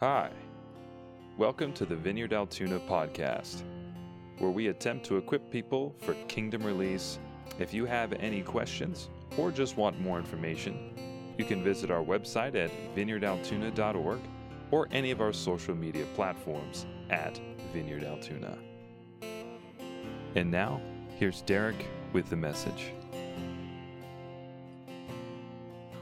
Hi. Welcome to the Vineyard Altoona podcast, where we attempt to equip people for kingdom release. If you have any questions or just want more information, you can visit our website at vineyardaltoona.org or any of our social media platforms at Vineyard Altoona. And now, here's Derek with the message.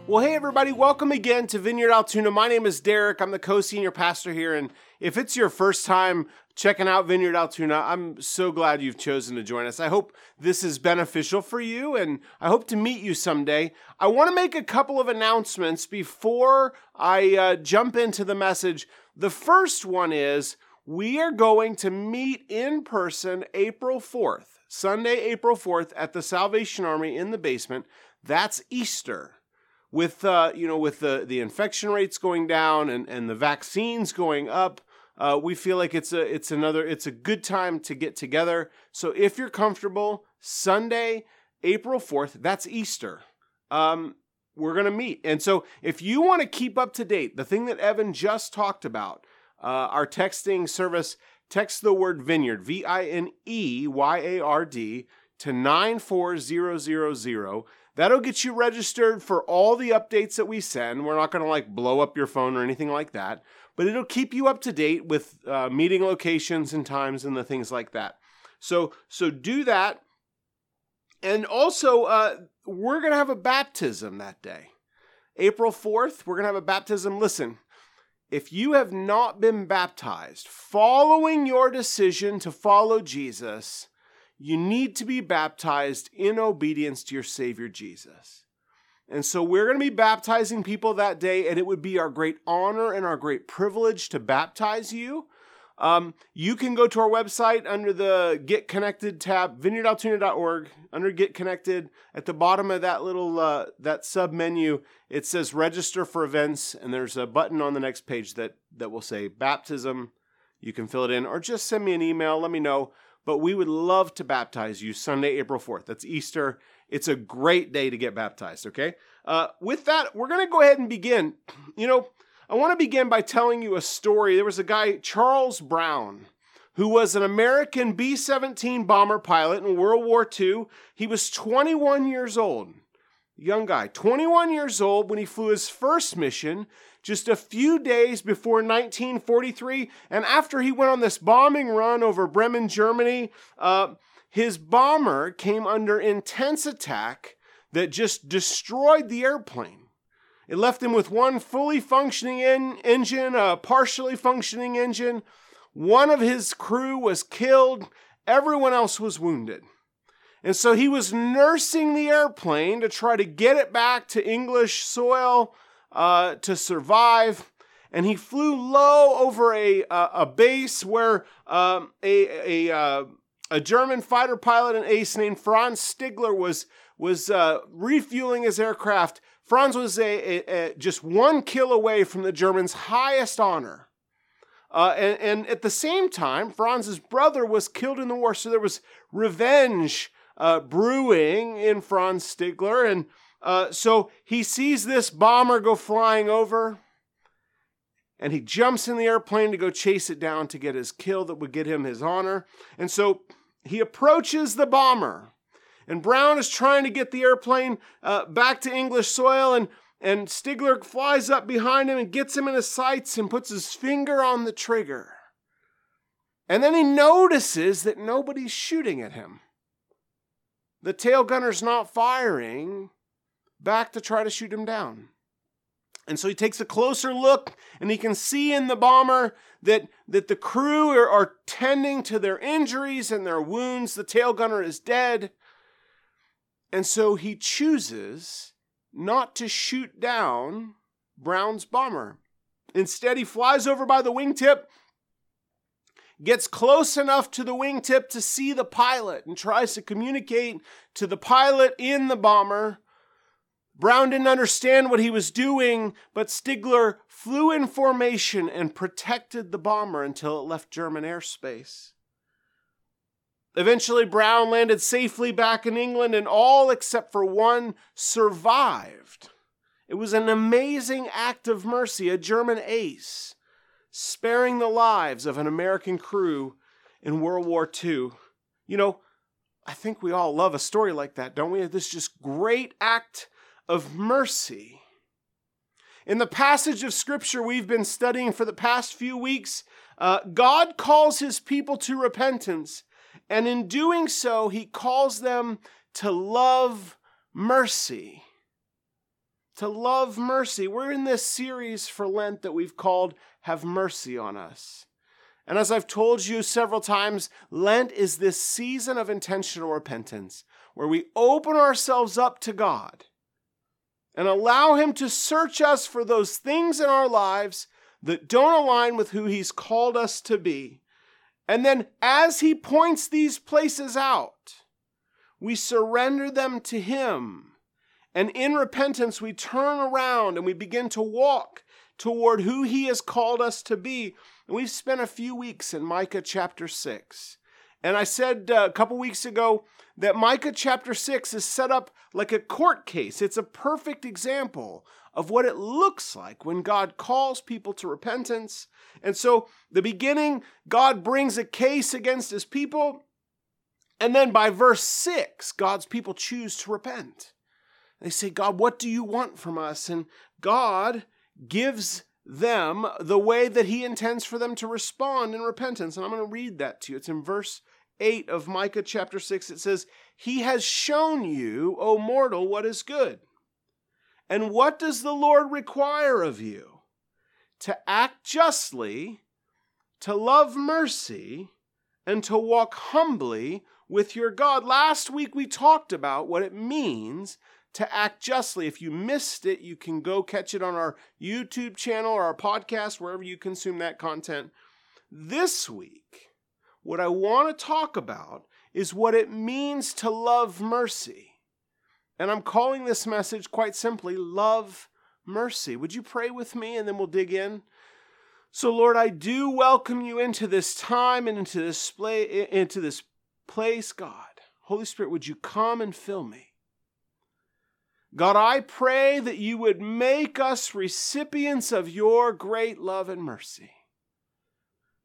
Well, hey, everybody, welcome again to Vineyard Altoona. My name is Derek. I'm the co senior pastor here. And if it's your first time checking out Vineyard Altoona, I'm so glad you've chosen to join us. I hope this is beneficial for you and I hope to meet you someday. I want to make a couple of announcements before I uh, jump into the message. The first one is we are going to meet in person April 4th, Sunday, April 4th, at the Salvation Army in the basement. That's Easter with uh, you know with the the infection rates going down and and the vaccines going up uh, we feel like it's a it's another it's a good time to get together. So if you're comfortable sunday april 4th that's easter. Um, we're to meet. And so if you want to keep up to date the thing that evan just talked about uh, our texting service text the word vineyard v-i-n-e-y-a-r-d to 94000 That'll get you registered for all the updates that we send. We're not going to like blow up your phone or anything like that, but it'll keep you up to date with uh, meeting locations and times and the things like that. So so do that. And also, uh, we're going to have a baptism that day. April 4th, we're going to have a baptism. Listen, if you have not been baptized following your decision to follow Jesus, you need to be baptized in obedience to your Savior Jesus. And so we're going to be baptizing people that day, and it would be our great honor and our great privilege to baptize you. Um, you can go to our website under the Get Connected tab, vineyardaltoona.org, under Get Connected. At the bottom of that little uh, that sub menu, it says Register for Events, and there's a button on the next page that that will say Baptism. You can fill it in, or just send me an email. Let me know but we would love to baptize you Sunday, April 4th. That's Easter. It's a great day to get baptized, okay? Uh, with that, we're going to go ahead and begin. You know, I want to begin by telling you a story. There was a guy, Charles Brown, who was an American B 17 bomber pilot in World War II. He was 21 years old, young guy, 21 years old when he flew his first mission just a few days before 1943. And after he went on this bombing run over Bremen, Germany, uh, his bomber came under intense attack that just destroyed the airplane. It left him with one fully functioning in- engine, a partially functioning engine. One of his crew was killed, everyone else was wounded. And so he was nursing the airplane to try to get it back to English soil uh, to survive. And he flew low over a, a, a base where um, a, a, a German fighter pilot and ace named Franz Stigler was, was uh, refueling his aircraft. Franz was a, just one kill away from the Germans' highest honor. Uh, and, and, at the same time, Franz's brother was killed in the war, so there was revenge uh, brewing in Franz Stigler. And uh, so he sees this bomber go flying over, and he jumps in the airplane to go chase it down to get his kill that would get him his honor. And so he approaches the bomber, and Brown is trying to get the airplane uh, back to English soil, and and Stigler flies up behind him and gets him in his sights and puts his finger on the trigger. And then he notices that nobody's shooting at him. The tail gunner's not firing, back to try to shoot him down. And so he takes a closer look and he can see in the bomber that, that the crew are, are tending to their injuries and their wounds. The tail gunner is dead. And so he chooses not to shoot down Brown's bomber. Instead, he flies over by the wingtip, gets close enough to the wingtip to see the pilot, and tries to communicate to the pilot in the bomber Brown didn't understand what he was doing, but Stigler flew in formation and protected the bomber until it left German airspace. Eventually, Brown landed safely back in England, and all except for one survived. It was an amazing act of mercy. A German ace sparing the lives of an American crew in World War II. You know, I think we all love a story like that, don't we? This just great act of mercy. In the passage of scripture we've been studying for the past few weeks, uh, God calls his people to repentance, and in doing so, he calls them to love mercy. To love mercy. We're in this series for Lent that we've called Have Mercy on Us. And as I've told you several times, Lent is this season of intentional repentance where we open ourselves up to God and allow Him to search us for those things in our lives that don't align with who He's called us to be. And then, as He points these places out, we surrender them to Him. And in repentance, we turn around and we begin to walk toward who He has called us to be. And we've spent a few weeks in Micah chapter 6. And I said uh, a couple weeks ago that Micah chapter 6 is set up like a court case. It's a perfect example of what it looks like when God calls people to repentance. And so, the beginning, God brings a case against his people. And then by verse 6, God's people choose to repent. They say, God, what do you want from us? And God gives them the way that he intends for them to respond in repentance. And I'm going to read that to you. It's in verse 8 of Micah chapter 6. It says, He has shown you, O mortal, what is good. And what does the Lord require of you? To act justly, to love mercy, and to walk humbly with your God. Last week we talked about what it means to act justly. If you missed it, you can go catch it on our YouTube channel or our podcast, wherever you consume that content. This week, what I want to talk about is what it means to love mercy. And I'm calling this message quite simply Love Mercy. Would you pray with me and then we'll dig in? So, Lord, I do welcome you into this time and into this, play, into this place, God. Holy Spirit, would you come and fill me? God, I pray that you would make us recipients of your great love and mercy.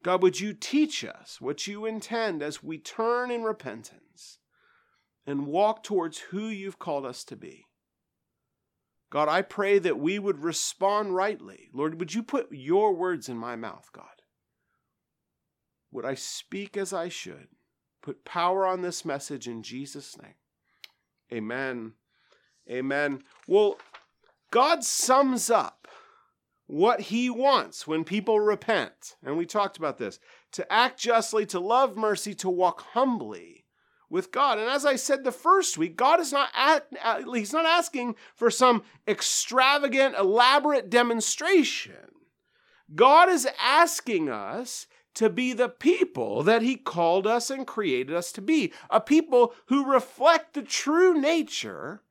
God, would you teach us what you intend as we turn in repentance and walk towards who you've called us to be? God, I pray that we would respond rightly. Lord, would you put your words in my mouth, God? Would I speak as I should? Put power on this message in Jesus' name. Amen Amen. Well, God sums up what he wants when people repent. And we talked about this to act justly, to love mercy, to walk humbly with God. And as I said the first week, God is not at, uh, he's not asking for some extravagant, elaborate demonstration. God is asking us to be the people that he called us and created us to be, a people who reflect the true nature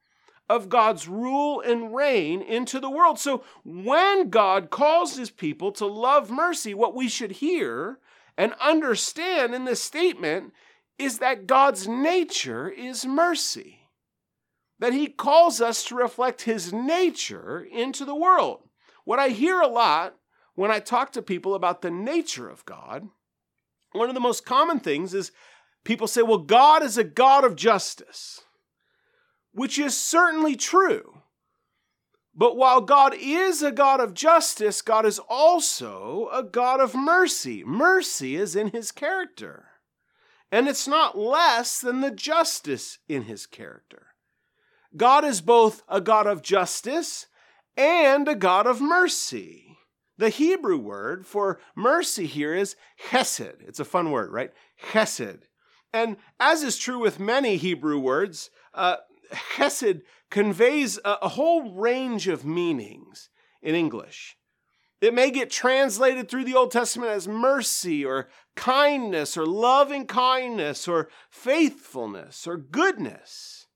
of God's rule and reign into the world. So when God calls his people to love mercy, what we should hear and understand in this statement is that God's nature is mercy. That he calls us to reflect his nature into the world. What I hear a lot when I talk to people about the nature of God, one of the most common things is people say, well, God is a God of justice which is certainly true. But while God is a God of justice, God is also a God of mercy. Mercy is in his character. And it's not less than the justice in his character. God is both a God of justice and a God of mercy. The Hebrew word for mercy here is chesed. It's a fun word, right? Chesed. And as is true with many Hebrew words, uh, chesed conveys a, a whole range of meanings in English. It may get translated through the Old Testament as mercy or kindness or loving kindness or faithfulness or goodness.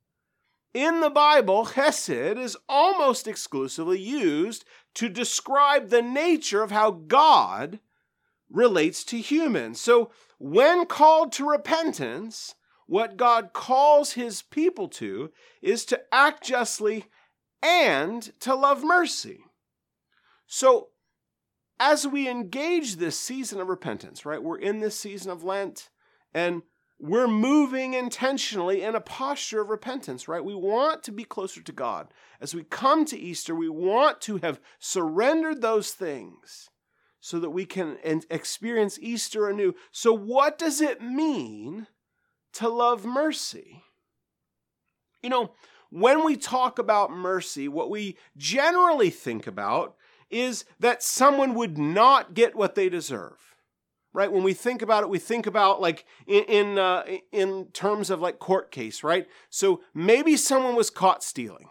In the Bible, chesed is almost exclusively used to describe the nature of how God relates to humans. So, when called to repentance, what God calls his people to is to act justly and to love mercy. So, as we engage this season of repentance, right? We're in this season of Lent and we're moving intentionally in a posture of repentance, right? We want to be closer to God. As we come to Easter, we want to have surrendered those things so that we can experience Easter anew. So, what does it mean to love mercy? You know, when we talk about mercy, what we generally think about is that someone would not get what they deserve right? When we think about it, we think about like in in, uh, in terms of like court case, right? So maybe someone was caught stealing.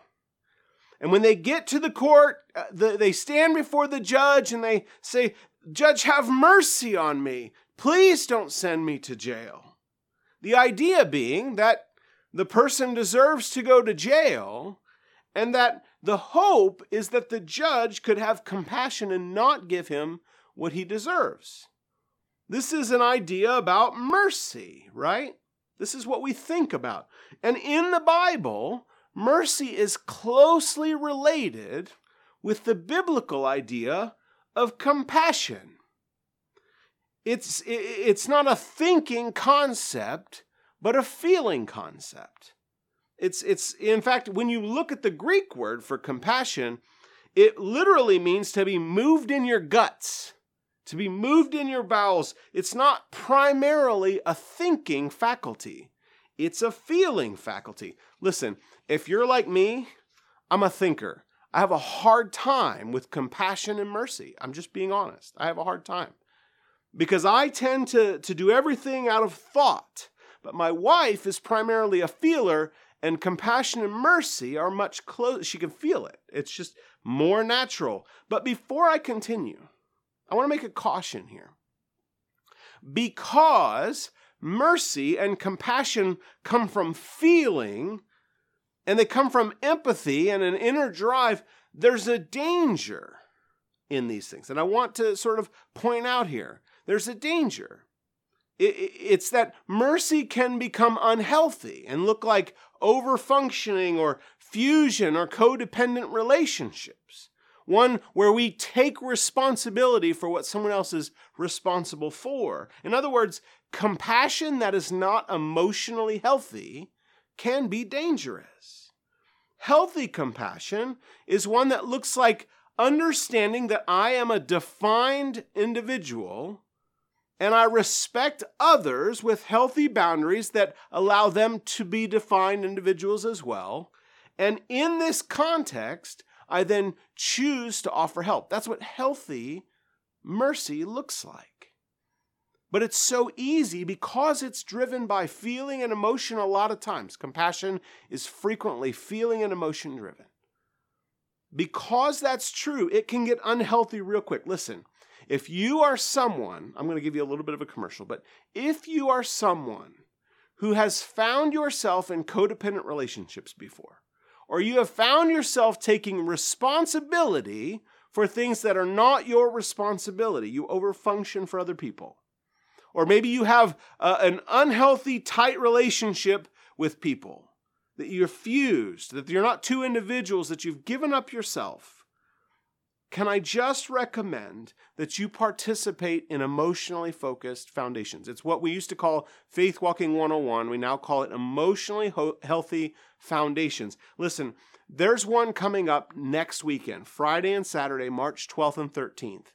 And when they get to the court, uh, the, they stand before the judge and they say, Judge, have mercy on me. Please don't send me to jail. The idea being that the person deserves to go to jail and that the hope is that the judge could have compassion and not give him what he deserves. This is an idea about mercy, right? This is what we think about. And in the Bible, mercy is closely related with the biblical idea of compassion. It's, it's not a thinking concept, but a feeling concept. It's, it's, in fact, when you look at the Greek word for compassion, it literally means to be moved in your guts to be moved in your bowels. It's not primarily a thinking faculty, it's a feeling faculty. Listen, if you're like me, I'm a thinker. I have a hard time with compassion and mercy. I'm just being honest. I have a hard time because I tend to, to do everything out of thought. But my wife is primarily a feeler, and compassion and mercy are much closer. She can feel it, it's just more natural. But before I continue, I want to make a caution here. Because mercy and compassion come from feeling and they come from empathy and an inner drive, there's a danger in these things. And I want to sort of point out here there's a danger. It's that mercy can become unhealthy and look like overfunctioning or fusion or codependent relationships one where we take responsibility for what someone else is responsible for. In other words, compassion that is not emotionally healthy can be dangerous. Healthy compassion is one that looks like understanding that I am a defined individual and I respect others with healthy boundaries that allow them to be defined individuals as well. And in this context, I then choose to offer help. That's what healthy mercy looks like. But it's so easy because it's driven by feeling and emotion a lot of times. Compassion is frequently feeling and emotion driven. Because that's true, it can get unhealthy real quick. Listen, if you are someone, I'm going to give you a little bit of a commercial, but if you are someone who has found yourself in codependent relationships before, or you have found yourself taking responsibility for things that are not your responsibility. You overfunction for other people. Or maybe you have uh, an unhealthy, tight relationship with people, that you're fused, that you're not two individuals, that you've given up yourself. Can I just recommend that you participate in emotionally focused foundations? It's what we used to call Faith Walking 101. We now call it emotionally ho- healthy foundations. Listen, there's one coming up next weekend, Friday and Saturday, March 12th and 13th.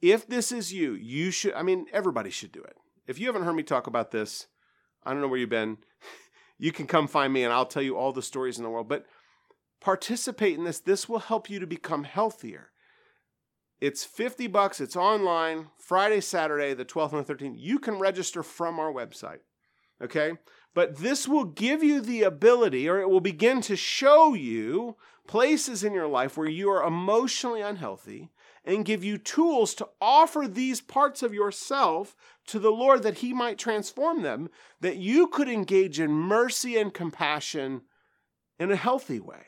If this is you, you should, I mean, everybody should do it. If you haven't heard me talk about this, I don't know where you've been. You can come find me and I'll tell you all the stories in the world. But participate in this. This will help you to become healthier. It's 50 bucks. It's online, Friday, Saturday, the 12th and the 13th. You can register from our website. Okay? But this will give you the ability, or it will begin to show you places in your life where you are emotionally unhealthy and give you tools to offer these parts of yourself to the Lord that He might transform them, that you could engage in mercy and compassion in a healthy way.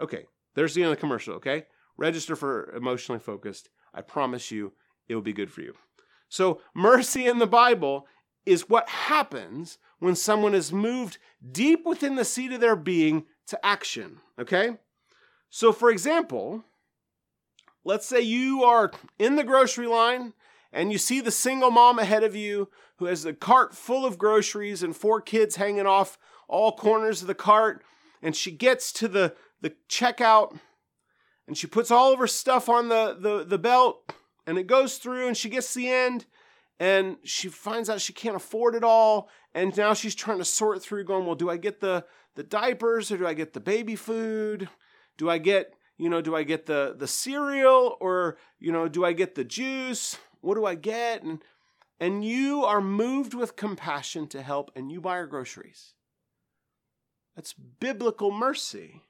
Okay, there's the end of the commercial, okay? Register for emotionally focused. I promise you it will be good for you. So, mercy in the Bible is what happens when someone is moved deep within the seat of their being to action, okay? So, for example, let's say you are in the grocery line and you see the single mom ahead of you who has a cart full of groceries and four kids hanging off all corners of the cart. And she gets to the, the checkout and she puts all of her stuff on the, the, the belt and it goes through and she gets the end and she finds out she can't afford it all and now she's trying to sort through going well do i get the the diapers or do i get the baby food? Do i get you know do i get the the cereal or you know do i get the juice? What do i get? And and you are moved with compassion to help and you buy her groceries. That's biblical mercy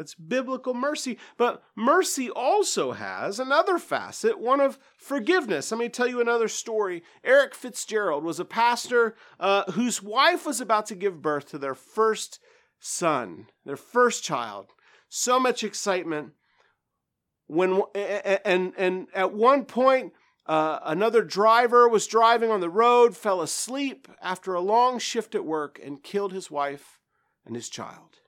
that's biblical mercy. But mercy also has another facet, one of forgiveness. Let me tell you another story. Eric Fitzgerald was a pastor uh, whose wife was about to give birth to their first son, their first child. So much excitement. When and and at one point, uh, another driver was driving on the road, fell asleep after a long shift at work, and killed his wife and his child.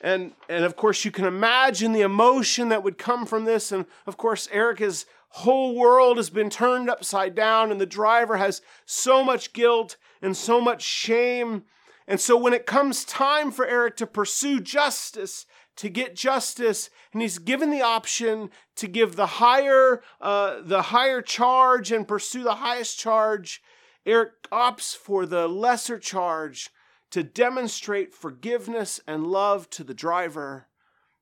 And, and of course, you can imagine the emotion that would come from this. And of course, Erica's whole world has been turned upside down, and the driver has so much guilt and so much shame. And so, when it comes time for Eric to pursue justice, to get justice, and he's given the option to give the higher, uh, the higher charge and pursue the highest charge, Eric opts for the lesser charge to demonstrate forgiveness and love to the driver.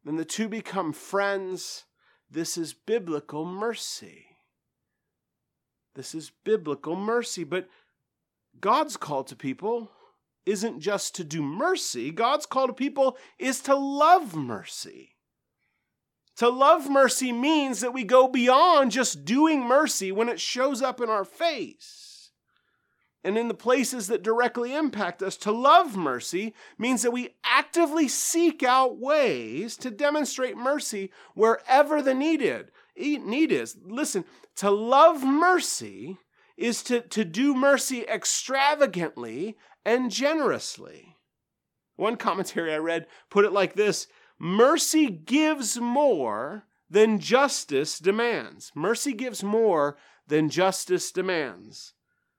Then the two become friends. This is biblical mercy. This is biblical mercy. But God's call to people isn't just to do mercy, God's call to people is to love mercy. To love mercy means that we go beyond just doing mercy when it shows up in our face and in the places that directly impact us. To love mercy means that we actively seek out ways to demonstrate mercy wherever the needed need is. Listen, to love mercy is to, to do mercy extravagantly and generously. One commentary I read put it like this Mercy gives more than justice demands. Mercy gives more than justice demands.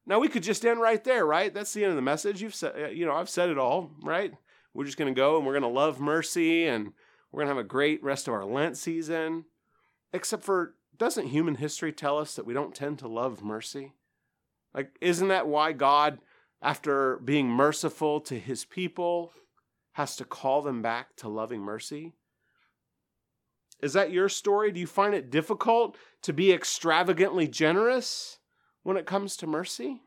Now we could just end right there, right? That's the end of the message. You've said, uh, you know, I've said it all, right? We're just going to go and we're going to love mercy and we're going to have a great rest of our Lent season. Except for, doesn't human history tell us that we don't tend to love mercy? Like, isn't that why God, after being merciful to his people, has to call them back to loving mercy? Is that your story? Do you find it difficult to be extravagantly generous? When it comes to mercy?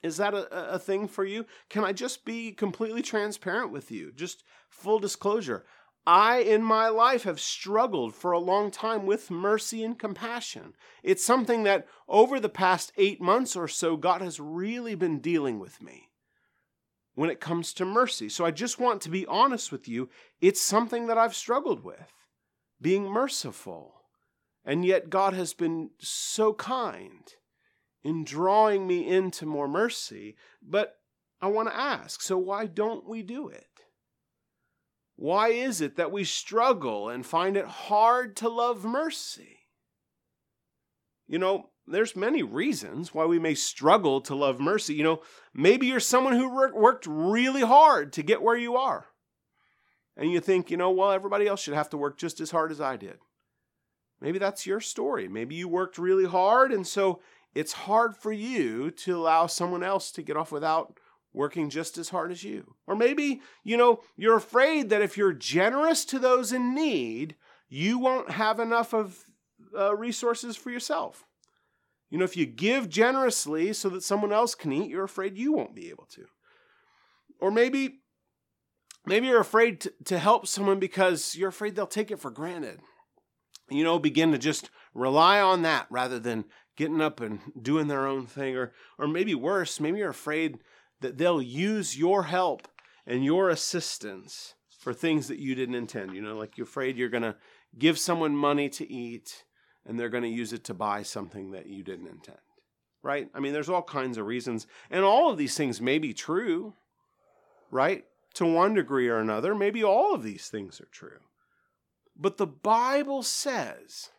Is that a, a thing for you? Can I just be completely transparent with you? Just full disclosure. I, in my life, have struggled for a long time with mercy and compassion. It's something that over the past eight months or so, God has really been dealing with me when it comes to mercy. So I just want to be honest with you. It's something that I've struggled with, being merciful. And yet, God has been so kind in drawing me into more mercy. But I want to ask so why don't we do it? Why is it that we struggle and find it hard to love mercy? You know, there's many reasons why we may struggle to love mercy. You know, maybe you're someone who worked really hard to get where you are. And you think, you know, well, everybody else should have to work just as hard as I did. Maybe that's your story. Maybe you worked really hard, and so it's hard for you to allow someone else to get off without working just as hard as you. Or maybe, you know, you're afraid that if you're generous to those in need, you won't have enough of uh, resources for yourself. You know, if you give generously so that someone else can eat, you're afraid you won't be able to. Or maybe maybe you're afraid to, to help someone because you're afraid they'll take it for granted. You know, begin to just rely on that rather than getting up and doing their own thing or or maybe worse maybe you're afraid that they'll use your help and your assistance for things that you didn't intend. You know like you're afraid you're going to give someone money to eat and they're going to use it to buy something that you didn't intend right? I mean there's all kinds of reasons and all of these things may be true right? To one degree or another maybe all of these things are true. But the Bible says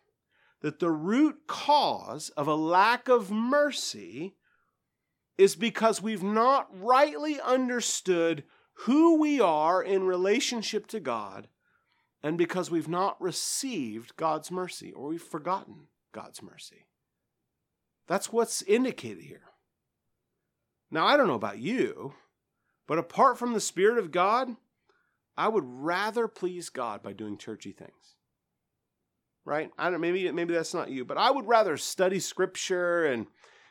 that the root cause of a lack of mercy is because we've not rightly understood who we are in relationship to God and because we've not received God's mercy or we've forgotten God's mercy. That's what's indicated here. Now, I don't know about you, but apart from the Spirit of God, I would rather please God by doing churchy things. Right? I don't maybe maybe that's not you, but I would rather study scripture and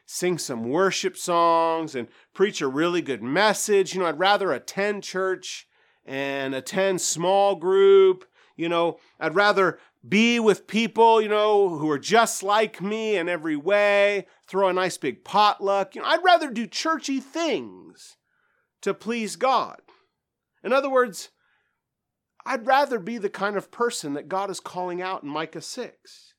sing some worship songs and preach a really good message. You know, I'd rather attend church and attend small group. You know, I'd rather be with people, you know, who are just like me in every way, throw a nice big potluck. You know, I'd rather do churchy things to please God. In other words, I'd rather be the kind of person that God is calling out in Micah 6.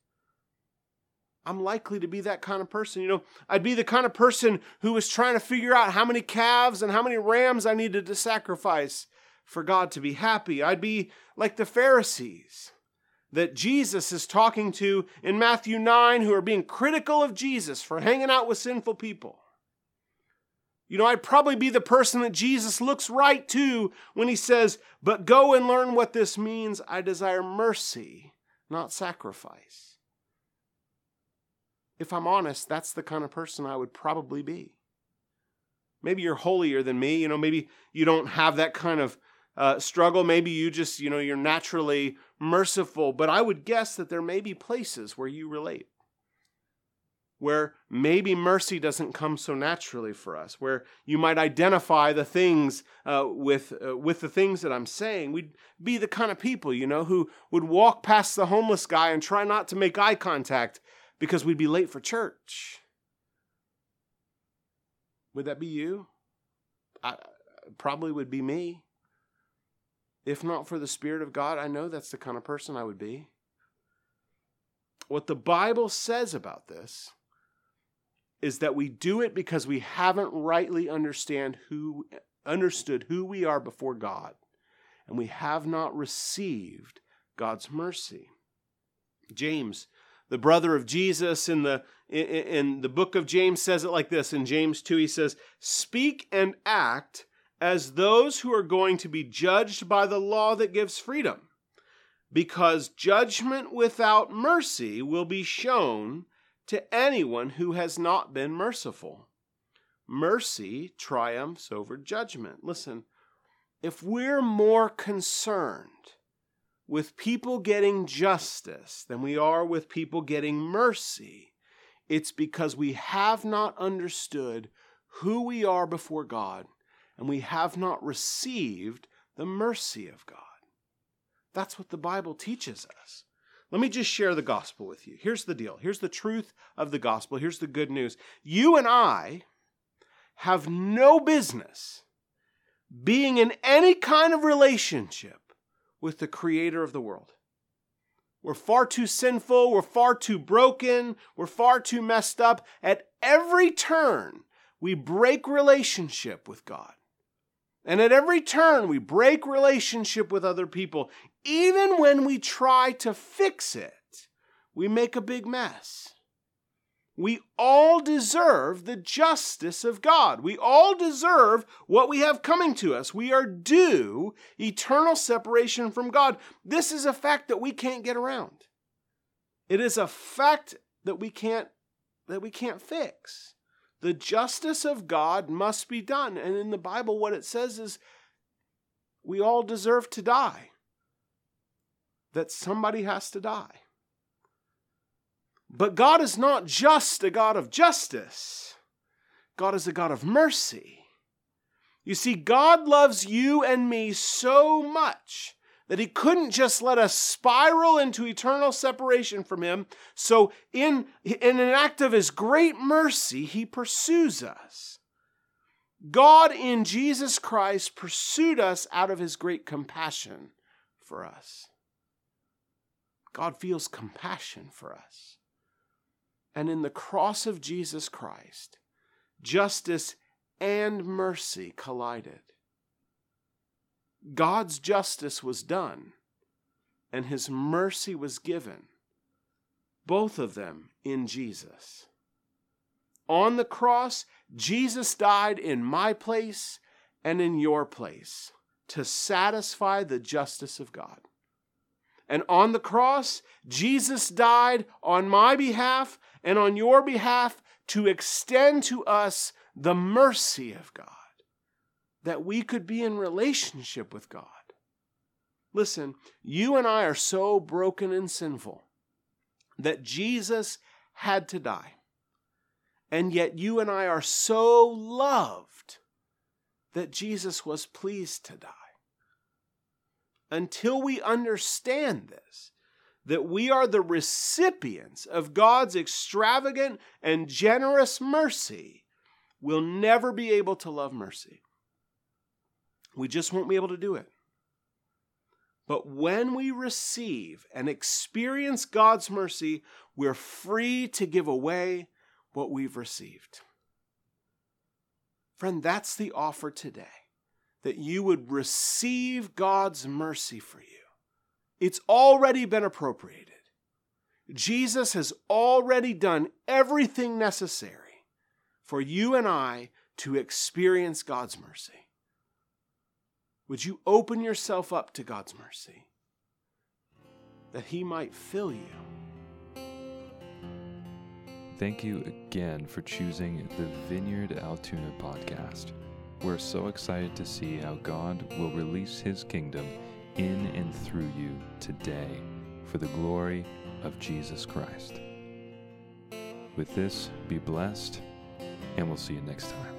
I'm likely to be that kind of person. You know, I'd be the kind of person who was trying to figure out how many calves and how many rams I needed to sacrifice for God to be happy. I'd be like the Pharisees that Jesus is talking to in Matthew 9 who are being critical of Jesus for hanging out with sinful people. You know, I'd probably be the person that Jesus looks right to when he says, But go and learn what this means. I desire mercy, not sacrifice. If I'm honest, that's the kind of person I would probably be. Maybe you're holier than me. You know, maybe you don't have that kind of uh, struggle. Maybe you just, you know, you're naturally merciful. But I would guess that there may be places where you relate where maybe mercy doesn't come so naturally for us, where you might identify the things uh, with uh, with the things that I'm saying. We'd be the kind of people, you know, who would walk past the homeless guy and try not to make eye contact because we'd be late for church. Would that be you? I, probably would be me. If not for the Spirit of God, I know that's the kind of person I would be. What the Bible says about this is that we do it because we haven't rightly understand who understood who we are before God and we have not received God's mercy. James, the brother of Jesus in the in, in the book of James says it like this in James 2 he says, "Speak and act as those who are going to be judged by the law that gives freedom, because judgment without mercy will be shown to anyone who has not been merciful. Mercy triumphs over judgment. Listen, if we're more concerned with people getting justice than we are with people getting mercy, it's because we have not understood who we are before God and we have not received the mercy of God. That's what the Bible teaches us. Let me just share the gospel with you. Here's the deal. Here's the truth of the gospel. Here's the good news. You and I have no business being in any kind of relationship with the creator of the world. We're far too sinful. We're far too broken. We're far too messed up. At every turn, we break relationship with God. And at every turn, we break relationship with other people. Even when we try to fix it, we make a big mess. We all deserve the justice of God. We all deserve what we have coming to us. We are due eternal separation from God. This is a fact that we can't get around. It is a fact that we can't that we can't fix. The justice of God must be done. And in the Bible, what it says is we all deserve to die, that somebody has to die. But God is not just a God of justice, God is a God of mercy. You see, God loves you and me so much that he couldn't just let us spiral into eternal separation from him. So, in, in an act of his great mercy, he pursues us. God in Jesus Christ pursued us out of his great compassion for us. God feels compassion for us. And in the cross of Jesus Christ, justice and mercy collided. God's justice was done, and his mercy was given, both of them in Jesus. On the cross, Jesus died in my place and in your place to satisfy the justice of God. And on the cross, Jesus died on my behalf and on your behalf to extend to us the mercy of God, that we could be in relationship with God. Listen, you and I are so broken and sinful that Jesus had to die. And yet you and I are so loved that Jesus was pleased to die. Until we understand this, that we are the recipients of God's extravagant and generous mercy, we'll never be able to love mercy. We just won't be able to do it. But when we receive and experience God's mercy, we're free to give away what we've received. Friend, that's the offer today that you would receive God's mercy for you. It's already been appropriated. Jesus has already done everything necessary for you and I to experience God's mercy. Would you open yourself up to God's mercy that He might fill you? Thank you again for choosing the Vineyard Altoona podcast. We're so excited to see how God will release His kingdom in and through you today for the glory of Jesus Christ. With this, be blessed, and we'll see you next time.